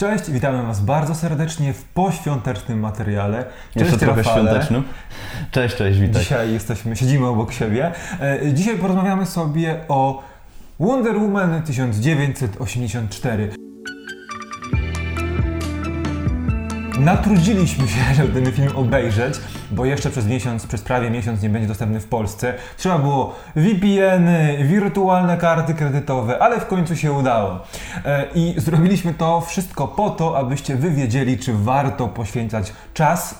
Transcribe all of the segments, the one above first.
Cześć, witamy Was bardzo serdecznie w poświątecznym materiale. Cześć, Jeszcze trochę Rafale. świątecznym. Cześć, cześć, witaj. Dzisiaj jesteśmy, siedzimy obok siebie. E, Dzisiaj porozmawiamy sobie o Wonder Woman 1984. Natrudziliśmy się, żeby ten film obejrzeć, bo jeszcze przez miesiąc, przez prawie miesiąc nie będzie dostępny w Polsce. Trzeba było VPN-y, wirtualne karty kredytowe, ale w końcu się udało. E, I zrobiliśmy to wszystko po to, abyście wy wiedzieli, czy warto poświęcać czas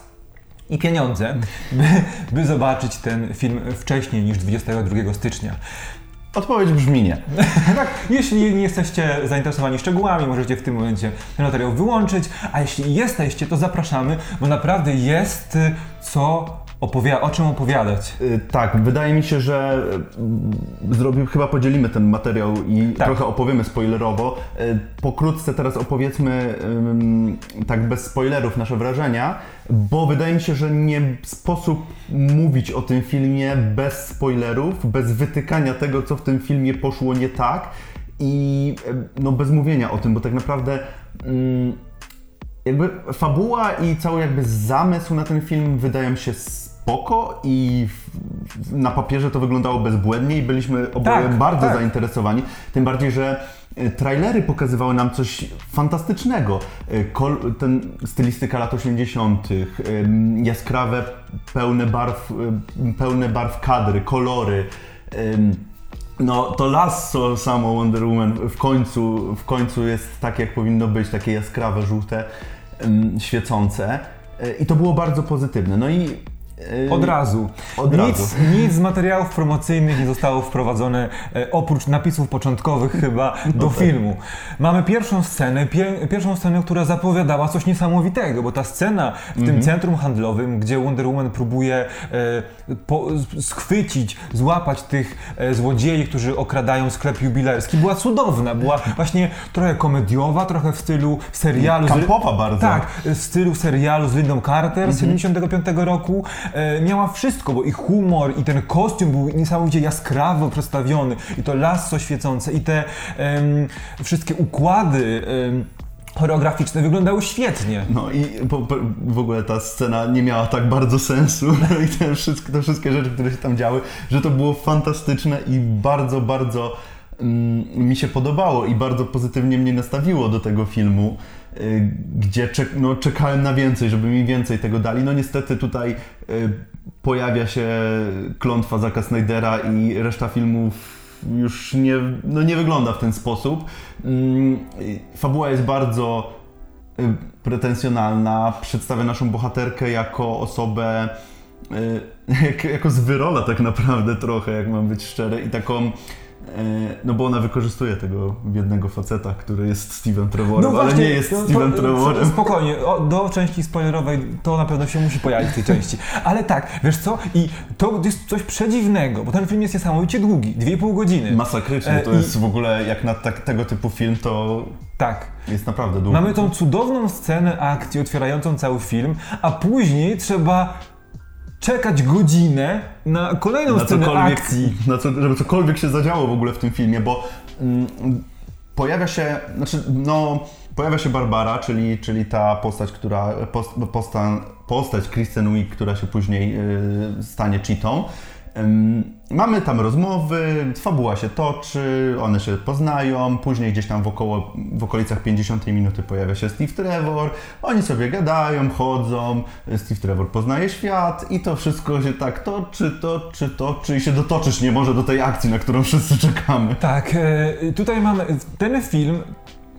i pieniądze, by, by zobaczyć ten film wcześniej niż 22 stycznia. Odpowiedź brzmi nie. tak, jeśli nie jesteście zainteresowani szczegółami, możecie w tym momencie ten materiał wyłączyć, a jeśli jesteście, to zapraszamy, bo naprawdę jest y, co opowiada, o czym opowiadać. Y, Tak, wydaje mi się, że y, zrobił, chyba podzielimy ten materiał i Tak. trochę opowiemy spoilerowo. Y, Pokrótce teraz opowiedzmy ym, tak bez spoilerów nasze wrażenia, bo wydaje mi się, że nie sposób mówić o tym filmie bez spoilerów, bez wytykania tego, co w tym filmie poszło nie tak i y, no, bez mówienia o tym, bo tak naprawdę jakby fabuła i cały jakby zamysł na ten film wydają się spoko i na papierze to wyglądało bezbłędnie i byliśmy oboje Tak, bardzo tak. zainteresowani. Tym bardziej, że y, trailery pokazywały nam coś fantastycznego. Y, Kol, ten stylistyka lat 80., ym, jaskrawe, pełne barw, pełne barw kadry, kolory. no to lasso samo Wonder Woman w końcu, w końcu jest tak jak powinno być, takie jaskrawe, żółte, świecące. I to było bardzo pozytywne. No i Od razu. Od nic, razu. nic z materiałów promocyjnych nie zostało wprowadzone, e, oprócz napisów początkowych chyba, do tak. filmu. Mamy pierwszą scenę, pie, pierwszą scenę, która zapowiadała coś niesamowitego, bo ta scena w Mhm. tym centrum handlowym, gdzie Wonder Woman próbuje e, po, schwycić, złapać tych e, złodziei, którzy okradają sklep jubilerski, była cudowna, była właśnie trochę komediowa, trochę w stylu serialu. z- Kampowa bardzo. Tak, w stylu serialu z Lindą Carter z 75 roku. E, miała wszystko, bo i humor, i ten kostium był niesamowicie jaskrawo przedstawiony, i to lasso świecące, i te wszystkie układy choreograficzne wyglądały świetnie. No i po, po, w ogóle ta scena nie miała tak bardzo sensu i te wszystkie, te wszystkie rzeczy, które się tam działy, że to było fantastyczne i bardzo, bardzo mm, mi się podobało i bardzo pozytywnie mnie nastawiło do tego filmu, gdzie czek, no, czekałem na więcej, żeby mi więcej tego dali. No niestety tutaj y, pojawia się klątwa Zaka Snydera i reszta filmów już nie, no nie wygląda w ten sposób. Mm, Fabuła jest bardzo y, pretensjonalna, przedstawia naszą bohaterkę jako osobę, y, jak, jako zwyrola tak naprawdę trochę, jak mam być szczery, i taką, y, no bo ona wykorzystuje tego biednego faceta, który jest Steven Trevorem, ale nie jest No to- Steven to- Trevorem. Spokojnie, o, do części spoilerowej to na pewno się musi pojawić w tej części. Ale tak, wiesz co? I to jest coś przedziwnego, bo ten film jest niesamowicie długi, 2,5 godziny. Masakryczny, to E, i- jest w ogóle, jak na tak, tego typu film, to Tak. jest naprawdę długi. Mamy tą cudowną scenę akcji otwierającą cały film, a później trzeba czekać godzinę na kolejną na scenę akcji. na co, żeby cokolwiek się zadziało w ogóle w tym filmie, bo mm, pojawia się, znaczy, no, pojawia się Barbara, czyli, czyli ta postać, która, post, posta, postać Kristen Wiig, która się później y, stanie cheatą. Mamy tam rozmowy, fabuła się toczy, one się poznają, później gdzieś tam w okolicach 50 minuty pojawia się Steve Trevor, oni sobie gadają, chodzą, Steve Trevor poznaje świat i to wszystko się tak toczy, toczy, toczy i się dotoczyć nie może do tej akcji, na którą wszyscy czekamy. Tak, e, tutaj mamy. Ten film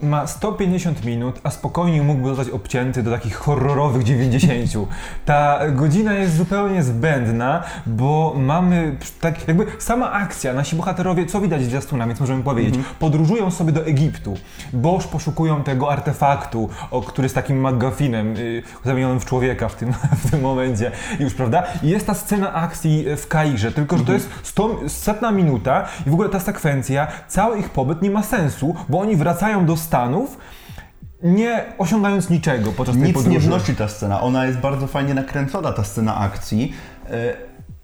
ma 150 minut, a spokojnie mógłby zostać obcięty do takich horrorowych 90. Ta godzina jest zupełnie zbędna, bo mamy tak jakby sama akcja, nasi bohaterowie, co widać w zwiastunach, więc możemy powiedzieć, podróżują sobie do Egiptu, boż poszukują tego artefaktu, o, który jest takim McGuffinem y, zamienionym w człowieka w tym, w tym momencie już, prawda? I jest ta scena akcji w Kairze, tylko że to jest 100, setna minuta i w ogóle ta sekwencja, cały ich pobyt nie ma sensu, bo oni wracają do Stanów, nie osiągając niczego podczas tej Nic podróży. nie wnosi ta scena. Ona jest bardzo fajnie nakręcona, ta scena akcji, y,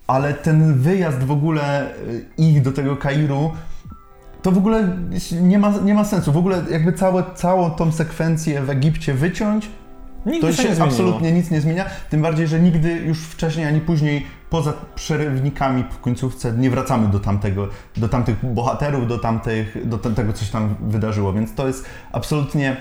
ale ten wyjazd w ogóle y, ich do tego Kairu to w ogóle nie ma, nie ma sensu. W ogóle jakby całe, całą tą sekwencję w Egipcie wyciąć, Nigdy to się absolutnie nic nie zmienia. Tym bardziej, że nigdy już wcześniej ani później, poza przerywnikami w końcówce, nie wracamy do tamtego, do tamtych bohaterów, do, tamtych, do te- tego, co się tam wydarzyło. Więc to jest absolutnie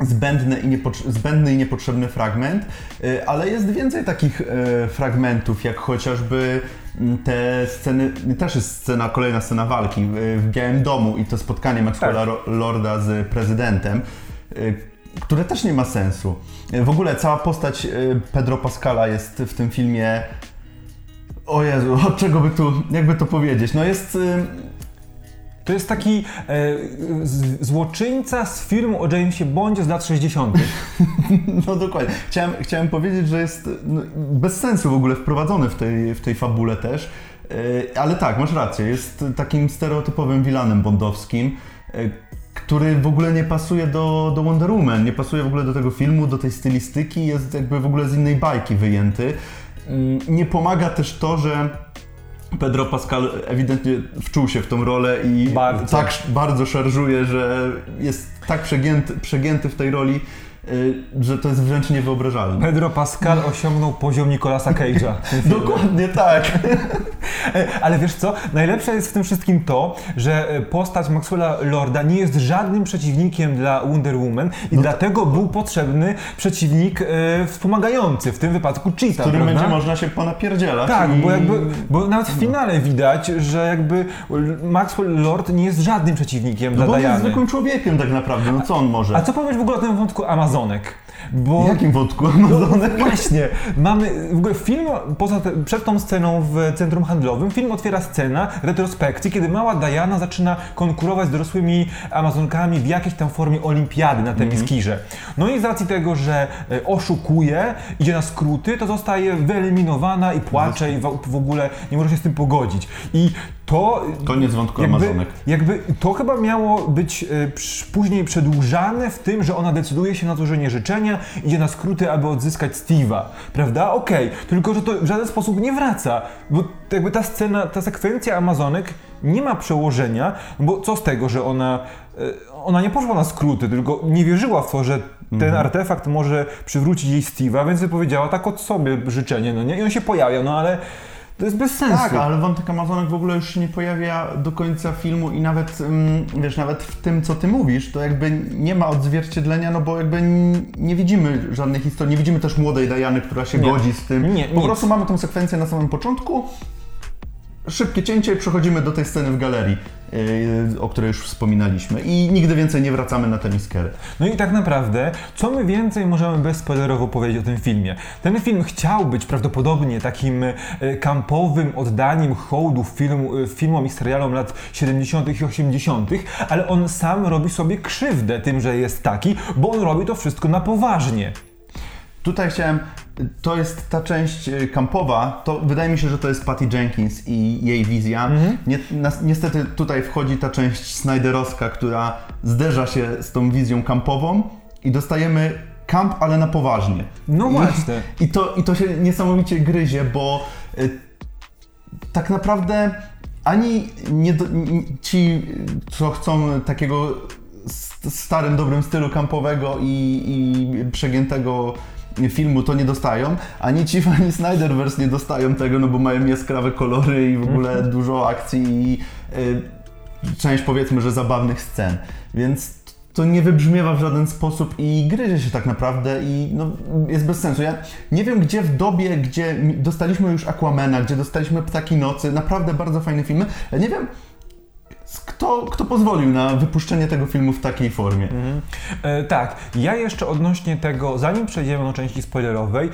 zbędny i, niepotrze- zbędny i niepotrzebny fragment, Y, ale jest więcej takich e, fragmentów, jak chociażby mm, te sceny, też jest scena, kolejna scena walki w, w Białym Domu i to spotkanie Maxwella Tak. Lorda z prezydentem, y, które też nie ma sensu. Y, W ogóle cała postać y, Pedro Pascala jest w tym filmie o Jezu, od czego by tu, jakby to powiedzieć, no jest... y, To jest taki e, z, złoczyńca z filmu o Jamesie Bondzie z lat 60. No dokładnie. Chciałem, chciałem powiedzieć, że jest no, bez sensu w ogóle wprowadzony w tej, w tej fabule też. Yy, Ale tak, masz rację. Jest takim stereotypowym wilanem bondowskim, yy, który w ogóle nie pasuje do, do Wonder Woman, nie pasuje w ogóle do tego filmu, do tej stylistyki, jest jakby w ogóle z innej bajki wyjęty. Yy, Nie pomaga też to, że Pedro Pascal ewidentnie wczuł się w tą rolę i Bardzo. tak bardzo szarżuje, że jest tak przegięty, przegięty w tej roli, że to jest wręcz niewyobrażalne. Pedro Pascal osiągnął poziom Nicolasa Cage'a. Dokładnie tak. E, Ale wiesz co? Najlepsze jest w tym wszystkim to, że e, postać Maxwella Lorda nie jest żadnym przeciwnikiem dla Wonder Woman i No dlatego był potrzebny przeciwnik e, wspomagający, w tym wypadku Cheetah, którym prawda? będzie można się ponapierdzielać. Tak, i... bo jakby, bo nawet w finale widać, że jakby Maxwell Lord nie jest żadnym przeciwnikiem No dla bo on jest Diany. zwykłym człowiekiem tak naprawdę, no co on może? A co powiesz w ogóle o tym wątku Amazonek? Bo W jakim wątku Amazonek? Właśnie, mamy w ogóle film, poza te, przed tą sceną w centrum handlowym, film otwiera scena retrospekcji, kiedy mała Diana zaczyna konkurować z dorosłymi Amazonkami w jakiejś tam formie olimpiady na temiskirze. No i z racji tego, że e, oszukuje, idzie na skróty, to zostaje wyeliminowana i płacze i w, w ogóle nie może się z tym pogodzić. I to... Koniec wątku jakby, Amazonek. jakby to chyba miało być e, przy- później przedłużane w tym, że ona decyduje się na złożenie życzenia, idzie na skróty, aby odzyskać Steve'a, prawda? Okej, tylko że to w żaden sposób nie wraca, bo jakby ta scena, ta sekwencja Amazonek nie ma przełożenia, bo co z tego, że ona, e, ona nie poszła na skróty, tylko nie wierzyła w to, że ten artefakt może przywrócić jej Steve'a, więc wypowiedziała tak od sobie życzenie, no nie? I on się pojawia, no ale to jest bez sensu. Tak, ale wątek Amazonek w ogóle już się nie pojawia do końca filmu i nawet, wiesz, nawet w tym, co ty mówisz, to jakby nie ma odzwierciedlenia, no bo jakby nie widzimy żadnej historii, nie widzimy też młodej Diany, która się Nie. godzi z tym. Nie, po nic. prostu mamy tą sekwencję na samym początku, szybkie cięcie i przechodzimy do tej sceny w galerii, yy, o której już wspominaliśmy i nigdy więcej nie wracamy na tę miskerę. No i tak naprawdę, co my więcej możemy bezspoilerowo powiedzieć o tym filmie? Ten film chciał być prawdopodobnie takim e, kampowym oddaniem hołdu filmu, e, filmom i serialom lat 70. i 80., ale on sam robi sobie krzywdę tym, że jest taki, bo on robi to wszystko na poważnie. Tutaj chciałem, to jest ta część y, kampowa, to wydaje mi się, że to jest Patty Jenkins i jej wizja. Nie, nas, niestety tutaj wchodzi ta część Snyderowska, która zderza się z tą wizją kampową i dostajemy kamp, ale na poważnie. No właśnie. I to, I to się niesamowicie gryzie, bo y, tak naprawdę ani nie ci, co chcą takiego starym, dobrym stylu kampowego i, i przegiętego filmu to nie dostają, ani ci fani Snyderverse nie dostają tego, no bo mają jaskrawe kolory i w ogóle dużo akcji i y, część powiedzmy, że zabawnych scen. Więc to nie wybrzmiewa w żaden sposób i gryzie się tak naprawdę i no, jest bez sensu. Ja nie wiem, gdzie w dobie, gdzie dostaliśmy już Aquamena, gdzie dostaliśmy Ptaki Nocy, naprawdę bardzo fajne filmy, ja nie wiem, kto, kto pozwolił na wypuszczenie tego filmu w takiej formie. E, tak, ja jeszcze odnośnie tego, zanim przejdziemy do części spoilerowej,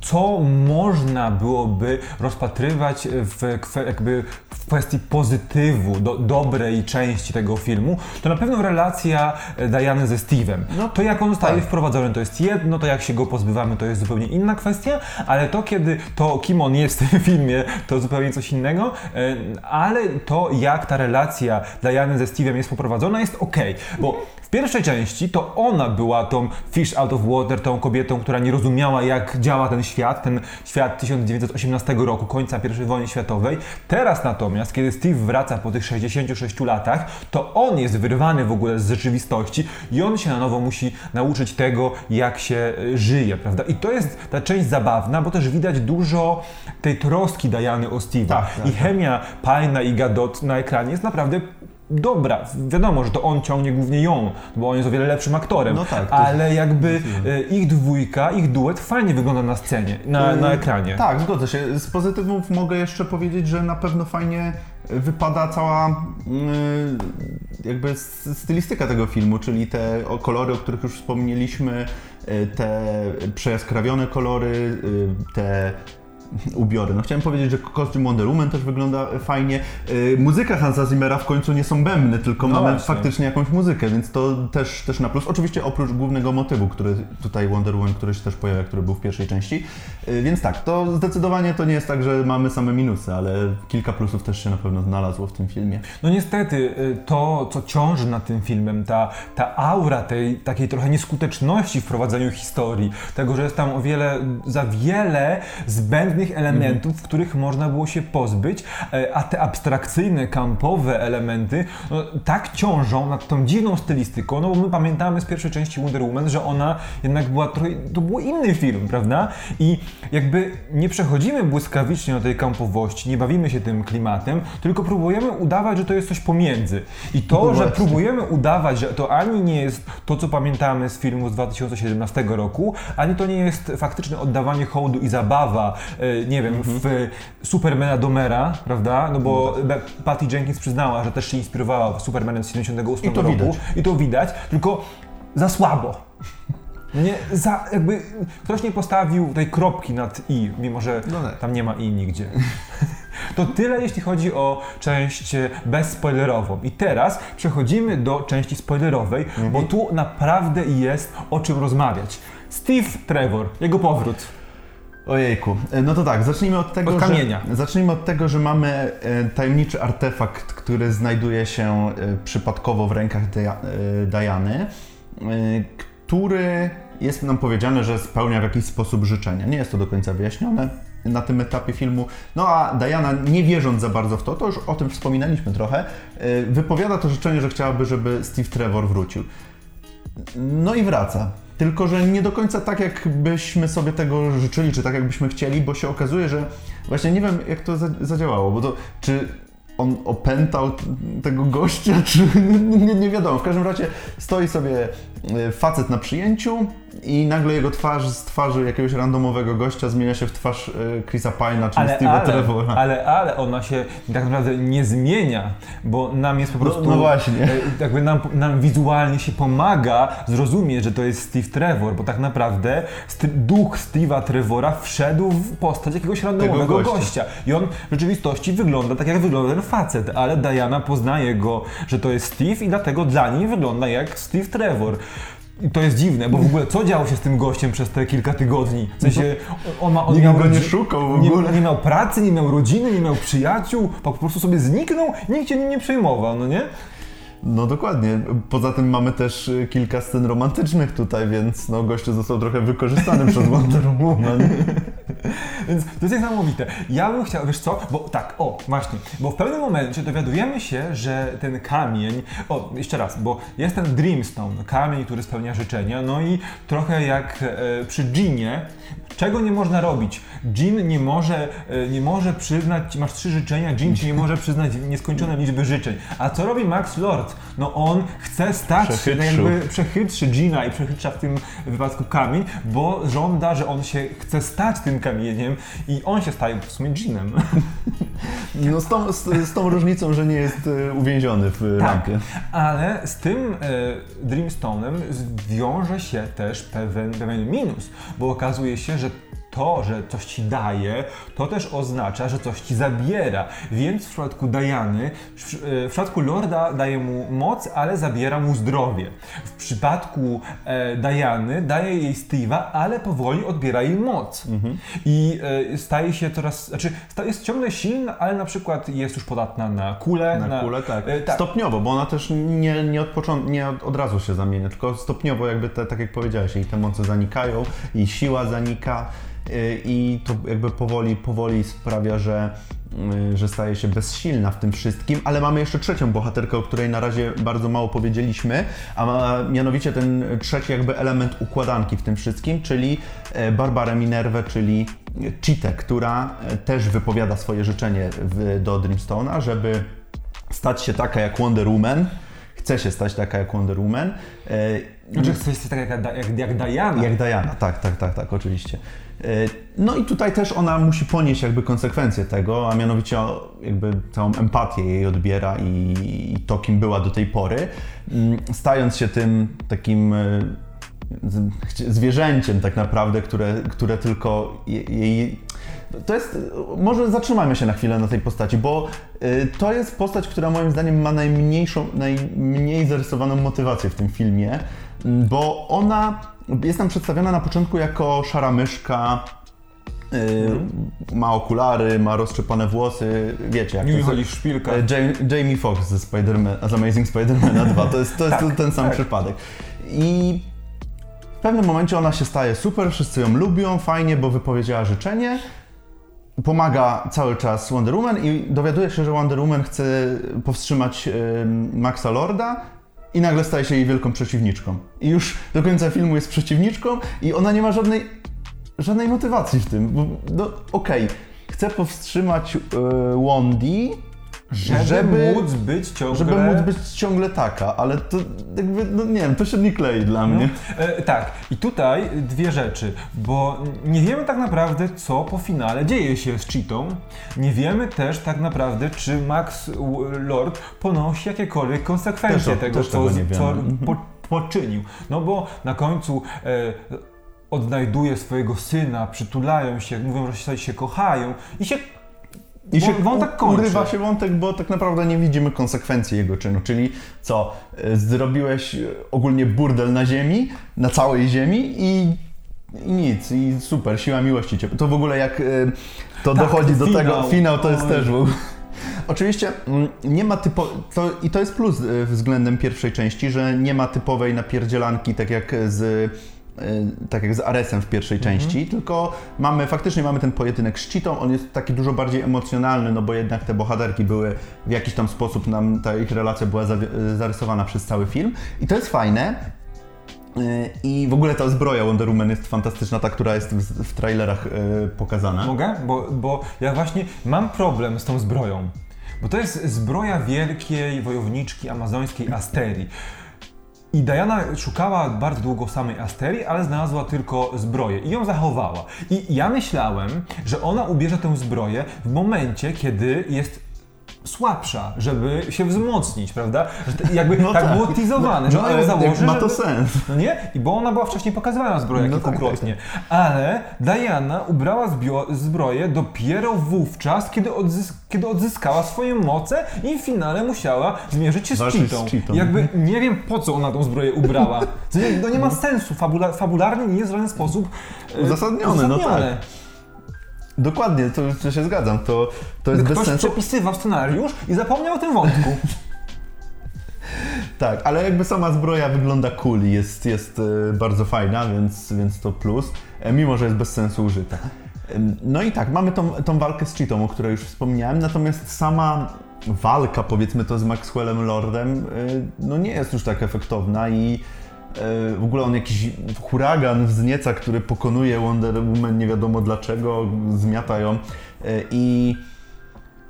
co można byłoby rozpatrywać w, jakby w kwestii pozytywu, do, dobrej części tego filmu, to na pewno relacja e, Diany ze Steve'em. No, to jak on zostaje tak. wprowadzony to jest jedno, to jak się go pozbywamy to jest zupełnie inna kwestia, ale to kiedy to kim on jest w tym filmie to zupełnie coś innego, e, ale to jak ta relacja Diany ze Steve'em jest poprowadzona jest ok, bo W pierwszej części to ona była tą fish out of water, tą kobietą, która nie rozumiała jak działa ten świat, ten świat 1918 roku, końca I wojny światowej. Teraz natomiast, kiedy Steve wraca po tych 66 latach, to on jest wyrwany w ogóle z rzeczywistości i on się na nowo musi nauczyć tego, jak się y, żyje, prawda? I to jest ta część zabawna, bo też widać dużo tej troski Diany o Steve'a. Tak, tak, I chemia Pina i Gadot na ekranie jest naprawdę dobra. Wiadomo, że to on ciągnie głównie ją, bo on jest o wiele lepszym aktorem. No tak, ale jakby e, ich dwójka, ich duet fajnie wygląda na scenie, na, na ekranie. Tak, zgodzę się. Z pozytywów mogę jeszcze powiedzieć, że na pewno fajnie wypada cała mm, jakby s- stylistyka tego filmu, czyli te kolory, o których już wspomnieliśmy, te przejaskrawione kolory, te ubiory. No chciałem powiedzieć, że kostium Wonder Woman też wygląda fajnie. Y, Muzyka Hansa Zimmera w końcu nie są bębny, tylko No mamy właśnie. faktycznie jakąś muzykę, więc to też, też na plus. Oczywiście oprócz głównego motywu, który tutaj Wonder Woman, który się też pojawia, który był w pierwszej części. Y, Więc tak, to zdecydowanie to nie jest tak, że mamy same minusy, ale kilka plusów też się na pewno znalazło w tym filmie. No niestety, y, to co ciąży nad tym filmem, ta, ta aura tej takiej trochę nieskuteczności w prowadzeniu historii, tego, że jest tam o wiele, za wiele zbędnych elementów, których można było się pozbyć, e, a te abstrakcyjne, kampowe elementy no, tak ciążą nad tą dziwną stylistyką, no bo my pamiętamy z pierwszej części Wonder Woman, że ona jednak była trochę, to był inny film, prawda? I jakby nie przechodzimy błyskawicznie do tej kampowości, nie bawimy się tym klimatem, tylko próbujemy udawać, że to jest coś pomiędzy. I to, No że właśnie. próbujemy udawać, że to ani nie jest to, co pamiętamy z filmu z 2017 roku, ani to nie jest faktyczne oddawanie hołdu i zabawa, e, nie wiem, Mhm. w Supermana Domera, prawda? No bo Be- Patty Jenkins przyznała, że też się inspirowała Supermanem z 78 I to roku. widać. I to widać, tylko za słabo. Nie, za, jakby ktoś nie postawił tej kropki nad i, mimo że No tak. tam nie ma i nigdzie. To tyle, jeśli chodzi o część e, bezspoilerową. I teraz przechodzimy do części spoilerowej, Mhm. bo tu naprawdę jest o czym rozmawiać. Steve Trevor, jego powrót. Ojejku, E, no to tak, zacznijmy od tego, Od kamienia. Że, zacznijmy od tego, że mamy e, tajemniczy artefakt, który znajduje się e, przypadkowo w rękach Dia- Diany, który jest nam powiedziane, że spełnia w jakiś sposób życzenia. Nie jest to do końca wyjaśnione na tym etapie filmu. No a Diana, nie wierząc za bardzo w to, to już o tym wspominaliśmy trochę, wypowiada to życzenie, że chciałaby, żeby Steve Trevor wrócił. No i wraca. Tylko, że nie do końca tak, jakbyśmy sobie tego życzyli, czy tak, jakbyśmy chcieli, bo się okazuje, że właśnie nie wiem, jak to za- zadziałało, bo to czy on opętał tego gościa, czy nie, nie wiadomo. W każdym razie stoi sobie facet na przyjęciu i nagle jego twarz z twarzy jakiegoś randomowego gościa zmienia się w twarz e, Chrisa Pine'a, czyli Ale, Steve'a ale, Trevora. ale, ale ona się tak naprawdę nie zmienia, bo nam jest po No- prostu. no właśnie. e, Jakby nam, nam wizualnie się pomaga zrozumieć, że to jest Steve Trevor, bo tak naprawdę duch Steve'a Trevora wszedł w postać jakiegoś randomowego gościa. gościa. I on w rzeczywistości wygląda tak, jak wygląda ten facet, ale Diana poznaje go, że to jest Steve i dlatego dla niej wygląda jak Steve Trevor. I to jest dziwne, bo w ogóle co działo się z tym gościem przez te kilka tygodni? W sensie on, ma, on Nikt miał go nie szukał w nie, ogóle. nie miał pracy, nie miał rodziny, nie miał przyjaciół, po prostu sobie zniknął, nikt się nim nie przejmował, no nie? No dokładnie. Poza tym mamy też y, kilka scen romantycznych tutaj, więc no gościu został trochę wykorzystany przez Wonder Woman. Więc to jest niesamowite. Ja bym chciał, wiesz co, bo tak, o, właśnie, bo w pewnym momencie dowiadujemy się, że ten kamień, o, jeszcze raz, bo jest ten Dreamstone, kamień, który spełnia życzenia, no i trochę jak e, przy Ginie, czego nie można robić? Jean nie może, e, nie może przyznać, masz trzy życzenia, Jean ci nie może przyznać nieskończone liczby życzeń. A co robi Max Lord? No on chce stać się jakby przechytrzy Gina i przechytrza w tym wypadku kamień, bo żąda, że on się chce stać tym kamieniem i on się staje w sumie Ginem. No z tą, z, z tą różnicą, że nie jest y, uwięziony w Tak. rampie. Ale z tym e, Dreamstone'em wiąże się też pewien, pewien minus, bo okazuje się, że to, że coś ci daje, to też oznacza, że coś ci zabiera. Więc w przypadku Diany, w, w przypadku Lorda daje mu moc, ale zabiera mu zdrowie. W przypadku e, Diany daje jej Steve'a, ale powoli odbiera jej moc. I e, staje się coraz, znaczy jest ciągle silna, ale na przykład jest już podatna na kulę. Na kulę, tak. e, tak. Stopniowo, bo ona też nie, nie, od, nie od, od razu się zamienia, tylko stopniowo jakby, te, tak jak powiedziałeś, jej te moce zanikają, jej siła zanika i to jakby powoli, powoli sprawia, że, y, że staje się bezsilna w tym wszystkim, ale mamy jeszcze trzecią bohaterkę, o której na razie bardzo mało powiedzieliśmy, a mianowicie ten trzeci jakby element układanki w tym wszystkim, czyli e, Barbarę Minervę, czyli Cheetę, która e, też wypowiada swoje życzenie w, do Dreamstone'a, żeby stać się taka jak Wonder Woman, chce się stać taka jak Wonder Woman, e, Znaczy chce się tak jak, jak, jak Diana. jak Diana, tak, tak, tak, tak, oczywiście. E, No i tutaj też ona musi ponieść jakby konsekwencje tego, a mianowicie jakby całą empatię jej odbiera i, i to, kim była do tej pory, mm, stając się tym takim e, zwierzęciem tak naprawdę, które, które tylko je- jej... To jest, może zatrzymajmy się na chwilę na tej postaci, bo y, to jest postać, która moim zdaniem ma najmniejszą, najmniej zarysowaną motywację w tym filmie, m, bo ona jest nam przedstawiona na początku jako szara myszka, y, ma okulary, ma roztrzepane włosy, wiecie jak Nie to jest. szpilkach. E, Jamie, Jamie Foxx ze z Amazing Spider-Man 2, to jest, to jest Tak, ten sam tak. przypadek. I w pewnym momencie ona się staje super, wszyscy ją lubią, fajnie, bo wypowiedziała życzenie. Pomaga cały czas Wonder Woman i dowiaduje się, że Wonder Woman chce powstrzymać em, Maxa Lorda i nagle staje się jej wielką przeciwniczką. I już do końca filmu jest przeciwniczką i ona nie ma żadnej, żadnej motywacji w tym. Bo, no okej, chce powstrzymać Wandy, Żeby, móc być ciągle... żeby móc być ciągle taka, ale to jakby, no nie wiem, to się nie klei dla mnie. E, tak, i tutaj dwie rzeczy, bo nie wiemy tak naprawdę, co po finale dzieje się z Cheetą. Nie wiemy też tak naprawdę, czy Max Lord ponosi jakiekolwiek konsekwencje Też tego, też co, co. Mhm. po, poczynił. No bo na końcu e, odnajduje swojego syna, przytulają się, mówią, że się kochają i się I się wątek kończy. urywa się wątek, bo tak naprawdę nie widzimy konsekwencji jego czynu, czyli co, e, zrobiłeś ogólnie burdel na ziemi, na całej ziemi i, i nic, i super, siła miłości cię. To w ogóle jak e, to Tak, dochodzi do finał. tego, finał to jest Oj. też w ogóle... Oczywiście mm, nie ma typo... To, I to jest plus e, względem pierwszej części, że nie ma typowej napierdzielanki, tak jak z tak jak z Aresem w pierwszej części, tylko mamy, faktycznie mamy ten pojedynek z Cheetą, on jest taki dużo bardziej emocjonalny, no bo jednak te bohaterki były w jakiś tam sposób, nam ta ich relacja była zarysowana przez cały film i to jest fajne. E, I w ogóle ta zbroja Wonder Woman jest fantastyczna, ta, która jest w, w trailerach e, pokazana. Mogę? Bo, bo ja właśnie mam problem z tą zbroją. Bo to jest zbroja wielkiej wojowniczki amazońskiej Asterii. I Diana szukała bardzo długo samej Asterii, ale znalazła tylko zbroję i ją zachowała. I ja myślałem, że ona ubierze tę zbroję w momencie, kiedy jest słabsza, żeby się wzmocnić, prawda? Że jakby No tak, tak. było teasowane, że No, ona ją założy, ma to żeby- sens. no nie? I bo ona była wcześniej pokazywana zbroja No tak, kilkukrotnie. Ale Diana ubrała zbio- zbroję dopiero wówczas, kiedy, odzys- kiedy odzyskała swoje moce i w finale musiała zmierzyć się z Walczyć z cheatą. cheatą. Jakby nie wiem po co ona tą zbroję ubrała. To nie, to nie ma sensu. Fabula- fabularnie nie jest w żaden sposób e, Uzasadnione, no uzasadnione. Dokładnie, to, to się zgadzam, to, to jest bez Ktoś sensu. przepisywał scenariusz i zapomniał o tym wątku. Tak, ale jakby sama zbroja wygląda cool i jest, jest e, bardzo fajna, więc, więc to plus, e, mimo że jest bez sensu użyta. No i tak, mamy tą, tą walkę z Cheetą, o której już wspomniałem, natomiast sama walka, powiedzmy to z Maxwellem Lordem, e, no nie jest już tak efektowna i w ogóle on jakiś huragan wznieca, który pokonuje Wonder Woman nie wiadomo dlaczego, zmiata ją e, i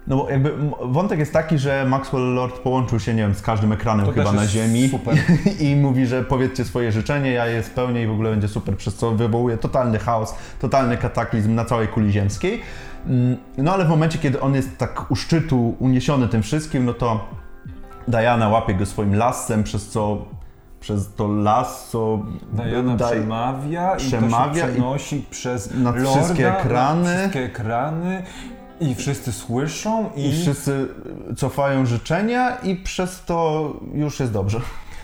no bo jakby wątek jest taki, że Maxwell Lord połączył się, nie wiem, z każdym ekranem To chyba na Ziemi. I, mówi, że powiedzcie swoje życzenie, ja je spełnię i w ogóle będzie super, przez co wywołuje totalny chaos, totalny kataklizm na całej kuli ziemskiej. Mm, No ale w momencie, kiedy on jest tak u szczytu uniesiony tym wszystkim, no to Diana łapie go swoim lasem, przez co przez to lasso Diana daj- przemawia, przemawia i i to się przenosi przez na Lorda, wszystkie ekrany. Wszystkie ekrany i wszyscy słyszą i, i wszyscy cofają życzenia i przez to już jest dobrze.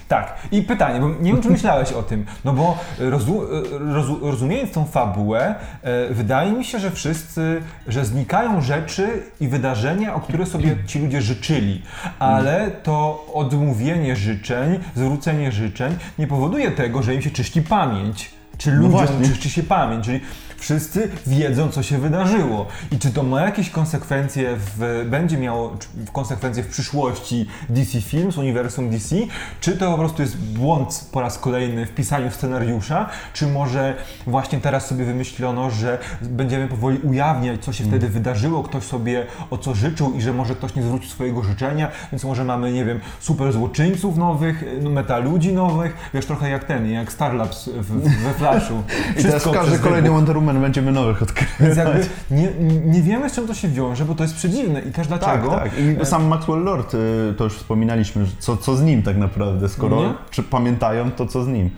Tak, i pytanie, bo nie wiem, czy myślałeś o tym, no bo rozu, rozu, rozumiejąc tą fabułę, e, wydaje mi się, że wszyscy, że znikają rzeczy i wydarzenia, o które sobie ci ludzie życzyli, ale to odmówienie życzeń, zwrócenie życzeń nie powoduje tego, że im się czyści pamięć. Czy ludziom właśnie. czyści się pamięć, czyli wszyscy wiedzą, co się wydarzyło. I czy to ma jakieś konsekwencje, w, będzie miało w konsekwencje w przyszłości DC Films, uniwersum DC, czy to po prostu jest błąd po raz kolejny w pisaniu scenariusza, czy może właśnie teraz sobie wymyślono, że będziemy powoli ujawniać, co się wtedy wydarzyło, ktoś sobie o co życzył i że może ktoś nie zwrócił swojego życzenia, więc może mamy, nie wiem, super złoczyńców nowych, metaludzi nowych, wiesz, trochę jak ten, jak Starlabs w, we Flashu. I teraz Wszystko każdy kolejny. Wonder Woman będziemy nowych odkrywać. Więc jakby nie, nie wiemy, z czym to się wiąże, bo to jest przedziwne i też Tak, dlaczego. tak. I sam Maxwell Lord, y, to już wspominaliśmy, co, co z nim tak naprawdę, skoro Nie? czy pamiętają, to co z nim.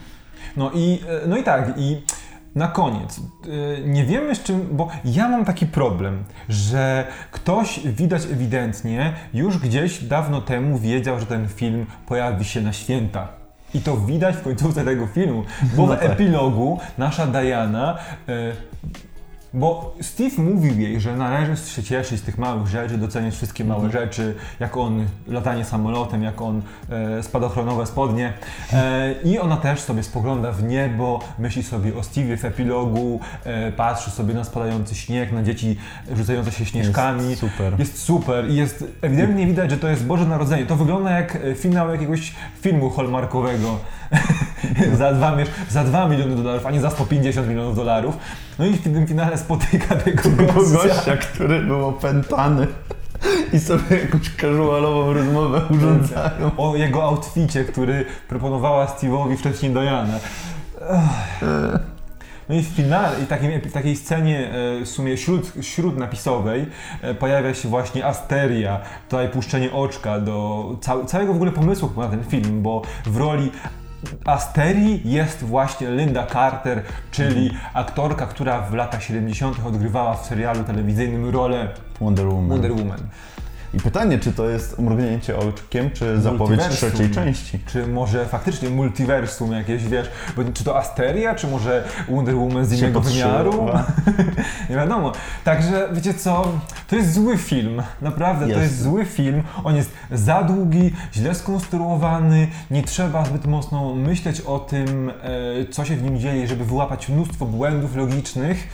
No i, e, no i tak, i na koniec, e, nie wiemy z czym, bo ja mam taki problem, że ktoś widać ewidentnie już gdzieś dawno temu wiedział, że ten film pojawi się na święta. I to widać w końcówce tego filmu, bo No w tak. epilogu nasza Diana e, bo Steve mówił jej, że należy się cieszyć z tych małych rzeczy, doceniać wszystkie małe Mhm. rzeczy, jak on latanie samolotem, jak on e, spadochronowe spodnie. E, I ona też sobie spogląda w niebo, myśli sobie o Steve w epilogu, e, patrzy sobie na spadający śnieg, na dzieci rzucające się śnieżkami. Jest super. Jest super i jest ewidentnie widać, że to jest Boże Narodzenie. To wygląda jak e, finał jakiegoś filmu hallmarkowego za, dwa, za 2 miliony dolarów, a nie za 150 milionów dolarów. No i w tym finale spotyka tego gościa. gościa, który był opętany i sobie jakąś casualową rozmowę urządzają. O jego outficie, który proponowała Steve'owi wcześniej Diana. No i w finale, i takim, w takiej scenie e, w sumie śród, śródnapisowej e, pojawia się właśnie Asteria, tutaj puszczenie oczka do cał, całego w ogóle pomysłu na ten film, bo w roli Asterii jest właśnie Linda Carter, czyli aktorka, która w latach 70. odgrywała w serialu telewizyjnym rolę Wonder Woman. Wonder Woman. I pytanie, czy to jest mrugnięcie oczkiem, czy zapowiedź trzeciej części? Czy może faktycznie multiversum jakieś, wiesz, bo czy to Asteria, czy może Wonder Woman z innego wymiaru? Nie wiadomo. Także, wiecie co, to jest zły film. Naprawdę, to Jest. jest zły film. On jest za długi, źle skonstruowany, nie trzeba zbyt mocno myśleć o tym, e, co się w nim dzieje, żeby wyłapać mnóstwo błędów logicznych.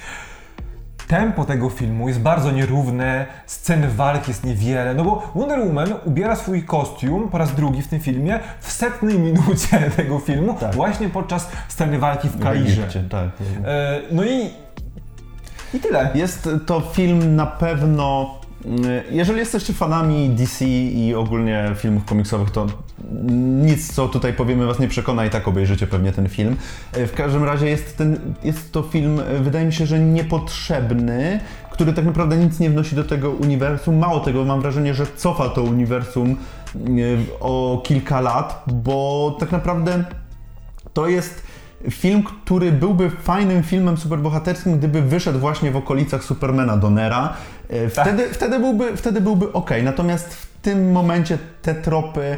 Tempo tego filmu jest bardzo nierówne, sceny walk jest niewiele, no bo Wonder Woman ubiera swój kostium po raz drugi w tym filmie w setnej minucie tego filmu, Tak. właśnie podczas sceny walki w Kairze. Tak. E, no i, i tyle. Jest to film na pewno. Mm, Jeżeli jesteście fanami DC i ogólnie filmów komiksowych, to nic, co tutaj powiemy, was nie przekona i tak obejrzycie pewnie ten film. E, W każdym razie jest, ten, jest to film, e, wydaje mi się, że niepotrzebny, który tak naprawdę nic nie wnosi do tego uniwersum. Mało tego, mam wrażenie, że cofa to uniwersum o kilka lat, bo tak naprawdę to jest film, który byłby fajnym filmem superbohaterskim, gdyby wyszedł właśnie w okolicach Supermana Donnera. E, Wtedy, wtedy byłby, wtedy byłby ok. Natomiast w tym momencie te tropy,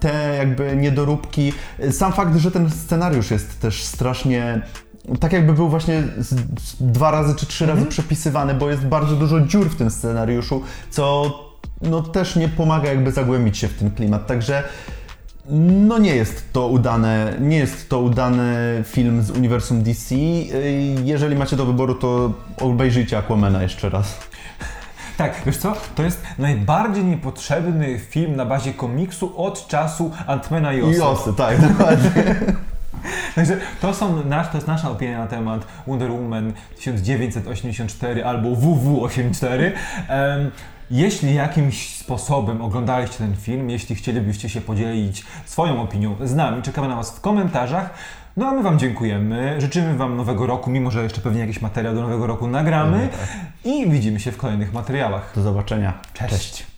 te jakby niedoróbki, e, sam fakt, że ten scenariusz jest też strasznie tak jakby był właśnie dwa razy czy trzy razy przepisywany, bo jest bardzo dużo dziur w tym scenariuszu, co no też nie pomaga jakby zagłębić się w ten klimat. Także no nie jest to udane, nie jest to udany film z uniwersum DC. Yy, Jeżeli macie do wyboru, to obejrzyjcie Aquamana jeszcze raz. Tak, wiesz co, to jest najbardziej niepotrzebny film na bazie komiksu od czasu Antmana i I Osy. osy, tak, dokładnie. Także to, są nasz, to jest nasza opinia na temat Wonder Woman 1984 albo WW84. Em, jeśli jakimś sposobem oglądaliście ten film, jeśli chcielibyście się podzielić swoją opinią z nami, czekamy na Was w komentarzach. No a my Wam dziękujemy, życzymy Wam nowego roku, mimo że jeszcze pewnie jakiś materiał do nowego roku nagramy i widzimy się w kolejnych materiałach. Do zobaczenia. Cześć.